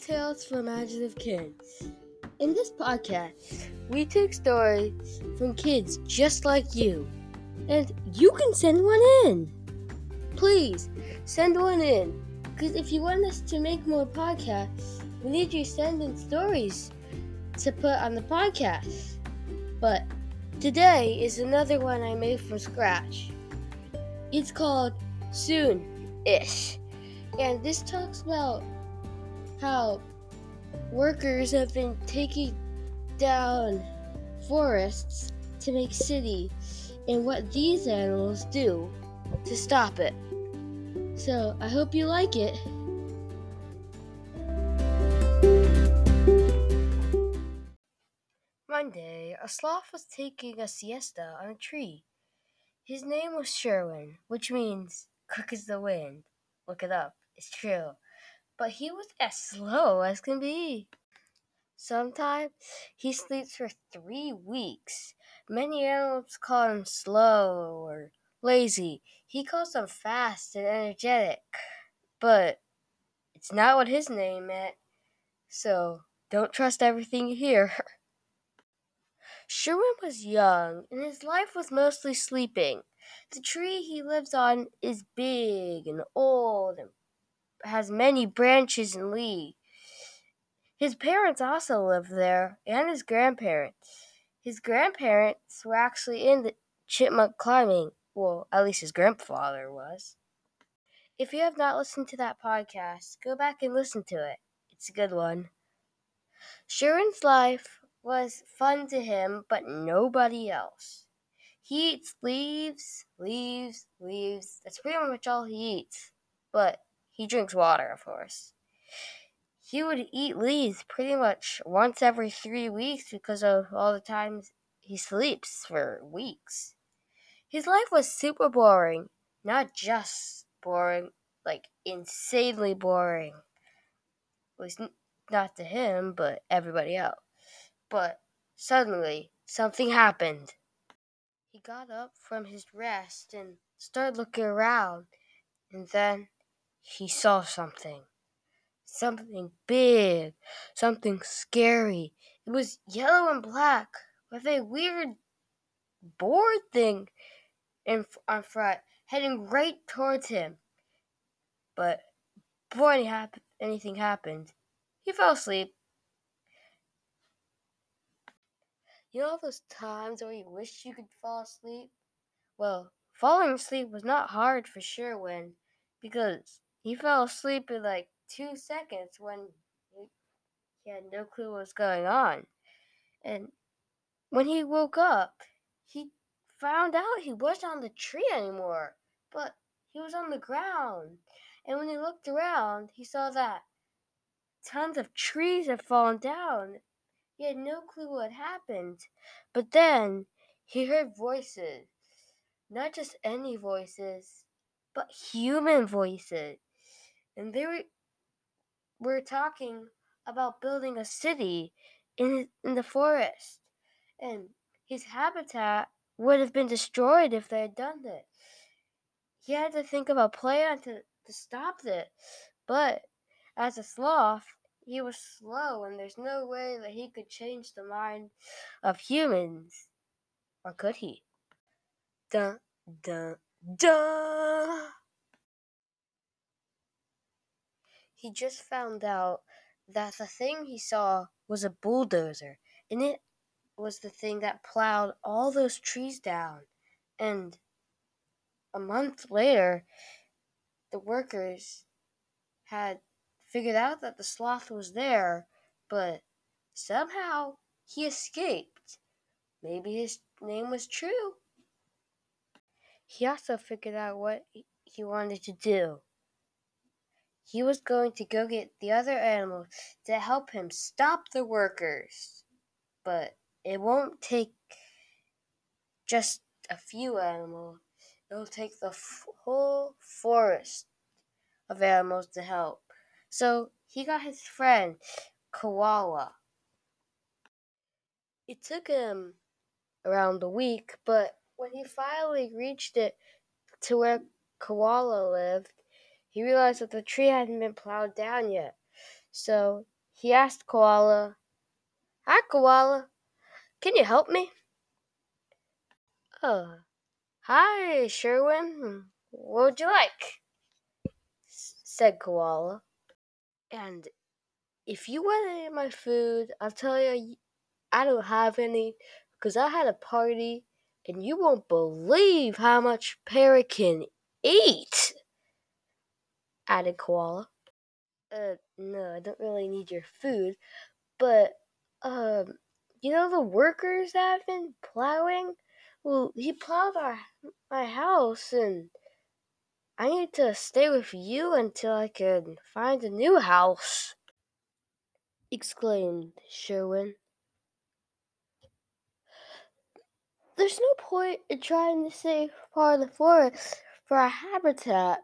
Tales for Imaginative Kids. In this podcast, we take stories from kids just like you, and you can send one in. Please send one in, because if you want us to make more podcasts, we need you to send in stories to put on the podcast. But today is another one I made from scratch. It's called Soon Ish, and this talks about how workers have been taking down forests to make cities and what these animals do to stop it. So I hope you like it. One day, a sloth was taking a siesta on a tree. His name was Sherwin, which means quick as the wind. Look it up, it's true but he was as slow as can be. Sometimes he sleeps for three weeks. Many animals call him slow or lazy. He calls them fast and energetic. But it's not what his name meant. So don't trust everything you hear. Sherwin was young, and his life was mostly sleeping. The tree he lives on is big and old and has many branches and leaves. His parents also lived there, and his grandparents. His grandparents were actually in the chipmunk climbing. Well, at least his grandfather was. If you have not listened to that podcast, go back and listen to it. It's a good one. Sherwin's life was fun to him, but nobody else. He eats leaves, leaves, leaves. That's pretty much all he eats. But he drinks water, of course. He would eat leaves pretty much once every three weeks because of all the times he sleeps for weeks. His life was super boring. Not just boring, like insanely boring. At least not to him, but everybody else. But suddenly, something happened. He got up from his rest and started looking around, and then he saw something. Something big, something scary. It was yellow and black with a weird board thing in on front, heading right towards him. But before any hap- anything happened, he fell asleep. You know those times where you wish you could fall asleep? Well, falling asleep was not hard for Sherwin because he fell asleep in like two seconds when he had no clue what was going on. And when he woke up, he found out he wasn't on the tree anymore, but he was on the ground. And when he looked around, he saw that tons of trees had fallen down. He had no clue what happened. But then he heard voices. Not just any voices, but human voices and they were, talking about building a city in in the forest, and his habitat would have been destroyed if they had done it. He had to think of a plan to, to stop this, but as a sloth, he was slow, and there's no way that he could change the mind of humans. Or could he? Dun, dun, dun! He just found out that the thing he saw was a bulldozer, and it was the thing that plowed all those trees down. And a month later, the workers had figured out that the sloth was there, but somehow he escaped. Maybe his name was true. He also figured out what he wanted to do. He was going to go get the other animals to help him stop the workers. But it won't take just a few animals, it'll take the whole forest of animals to help. So he got his friend, Koala. It took him around a week, but when he finally reached it to where Koala lived, he realized that the tree hadn't been plowed down yet. So he asked Koala, Hi, Koala. Can you help me? Oh, hi, Sherwin. What would you like? said Koala. And if you want any of my food, I'll tell you I don't have any because I had a party and you won't believe how much Parrot can eat, added Koala. Uh, no, I don't really need your food, but, um, you know the workers that have been plowing? Well, he plowed our, my house and I need to stay with you until I can find a new house, exclaimed Sherwin. There's no point in trying to save part of the forest for our habitat.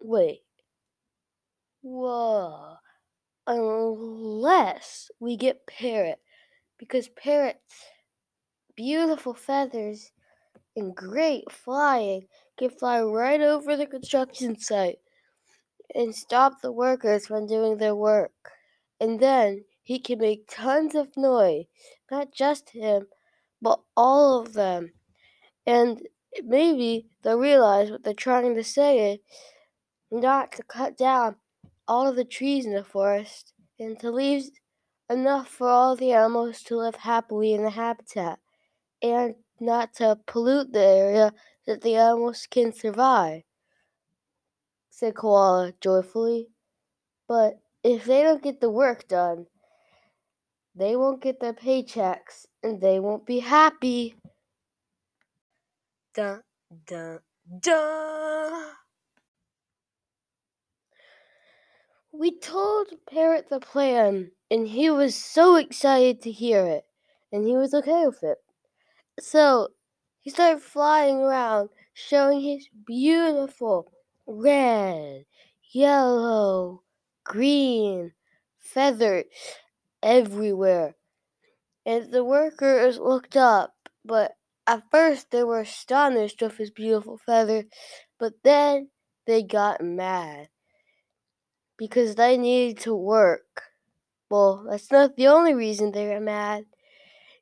Wait. Whoa. Unless we get Parrot, because Parrot's beautiful feathers and great flying can fly right over the construction site and stop the workers from doing their work. And then he can make tons of noise, not just him, but all of them. And maybe they'll realize what they're trying to say not to cut down all of the trees in the forest and to leave enough for all the animals to live happily in the habitat and not to pollute the area that the animals can survive, said Koala joyfully. But if they don't get the work done, they won't get their paychecks and they won't be happy. Dun, dun, dun. We told Parrot the plan, and he was so excited to hear it, and he was okay with it. So he started flying around, showing his beautiful red, yellow, green feathers everywhere. And the workers looked up, but at first they were astonished with his beautiful feathers, but then they got mad because they needed to work. Well, that's not the only reason they were mad,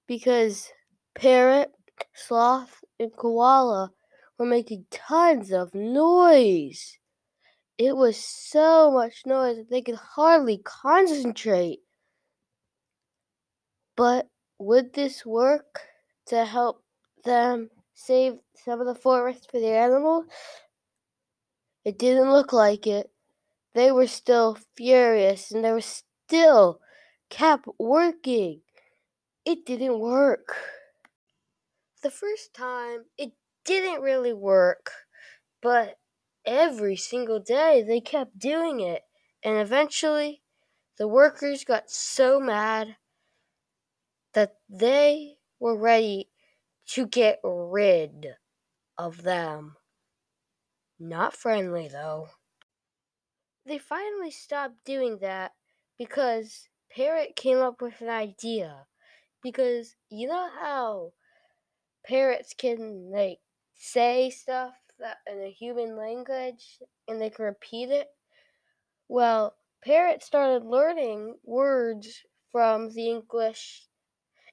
because Parrot, Sloth, and Koala were making tons of noise. It was so much noise that they could hardly concentrate. But would this work to help them save some of the forest for the animals? It didn't look like it. They were still furious and they were still kept working. It didn't work. The first time, it didn't really work, but every single day they kept doing it, and eventually the workers got so mad that they were ready to get rid of them. Not friendly, though. They finally stopped doing that because Parrot came up with an idea. Because you know how parrots can, like, say stuff that in a human language and they can repeat it? Well, Parrot started learning words from the English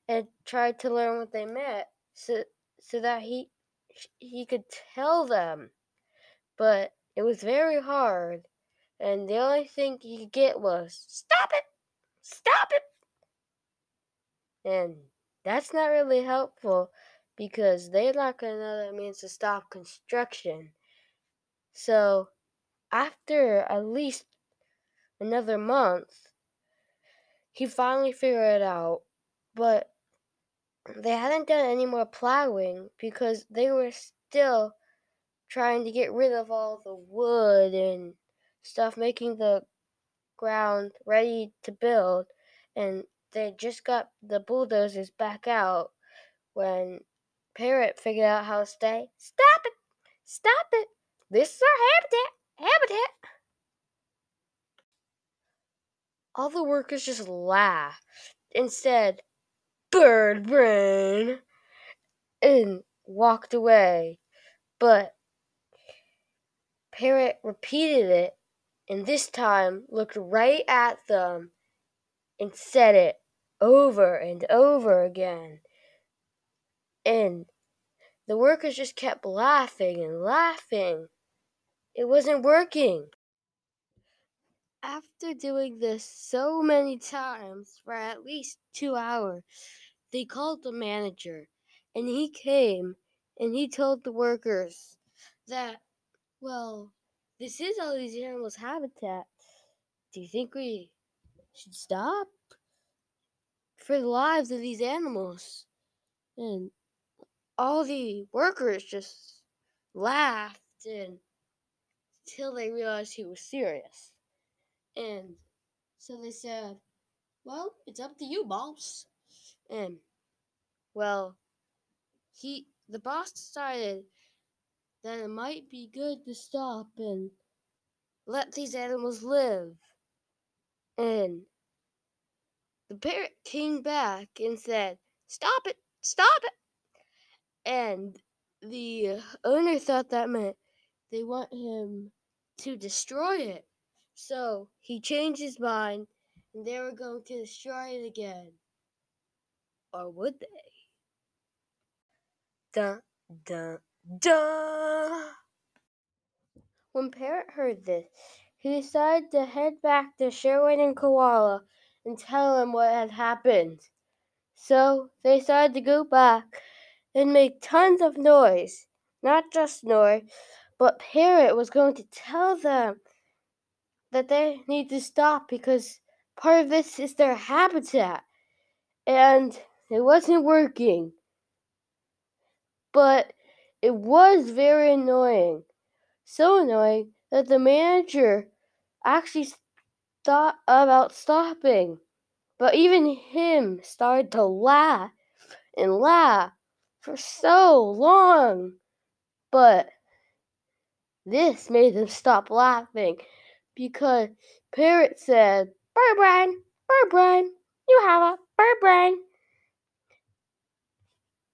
and tried to learn what they meant so, so that he he could tell them. But it was very hard and the only thing he could get was stop it, stop it. And that's not really helpful because they're not going to know that means to stop construction. So after at least another month, he finally figured it out, but they hadn't done any more plowing because they were still trying to get rid of all the wood and stuff making the ground ready to build and they just got the bulldozers back out when Parrot figured out how to stay. Stop it! Stop it! This is our habitat! Habitat! All the workers just laughed and said, Bird brain! and walked away. But Parrot repeated it and this time looked right at them and said it over and over again. And the workers just kept laughing and laughing. It wasn't working. After doing this so many times for at least two hours, they called the manager and he came and he told the workers that, well, this is all these animals' habitat. Do you think we should stop? For the lives of these animals. And all the workers just laughed and until they realized he was serious. And so they said, Well, it's up to you, boss. And well, he the boss decided that it might be good to stop and let these animals live. And the parrot came back and said, Stop it! Stop it! And the owner thought that meant they want him to destroy it. So he changed his mind and they were going to destroy it again. Or would they? Dun, dun, dun. When Parrot heard this, he decided to head back to Sherwin and Koala and tell him what had happened. So they decided to go back and make tons of noise. Not just noise, but Parrot was going to tell them that they need to stop because part of this is their habitat. And it wasn't working but it was very annoying. So annoying that the manager actually thought about stopping. But even him started to laugh and laugh for so long. But this made them stop laughing because Parrot said, Bird brain, bird you have a bird brain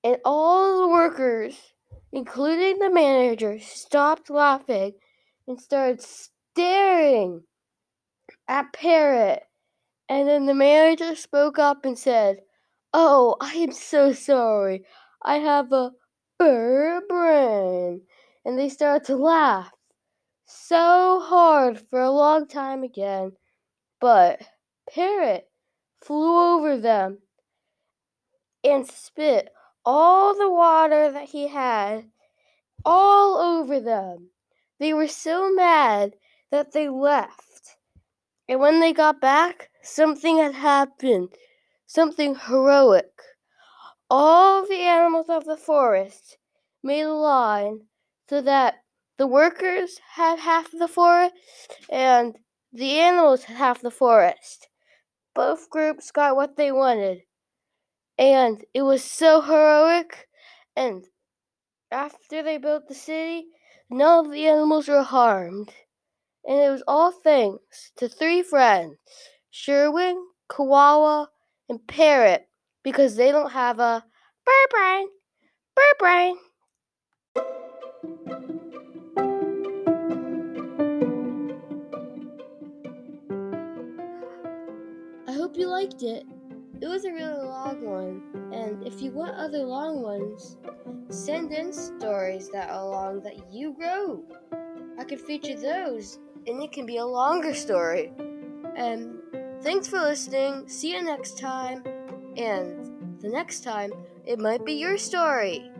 and all the workers, including the manager, stopped laughing and started staring at Parrot. And then the manager spoke up and said, Oh, I am so sorry. I have a bird brain. And they started to laugh so hard for a long time again. But Parrot flew over them and spit all the water that he had all over them. They were so mad that they left. And when they got back, something had happened, something heroic. All the animals of the forest made a line so that the workers had half the forest and the animals had half the forest. Both groups got what they wanted and it was so heroic. And after they built the city, none of the animals were harmed. And it was all thanks to three friends Sherwin, Koala, and Parrot, because they don't have a bird brain. Bird brain. I hope you liked it. It was a really long one, and if you want other long ones, send in stories that are long that you wrote. I could feature those, and it can be a longer story. And thanks for listening. See you next time. And the next time, it might be your story.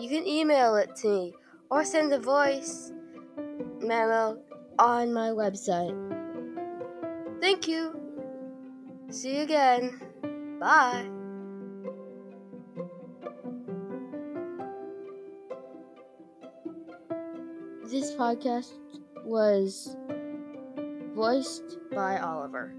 You can email it to me or send a voice memo on my website. Thank you. See you again. Bye. This podcast was voiced by Oliver.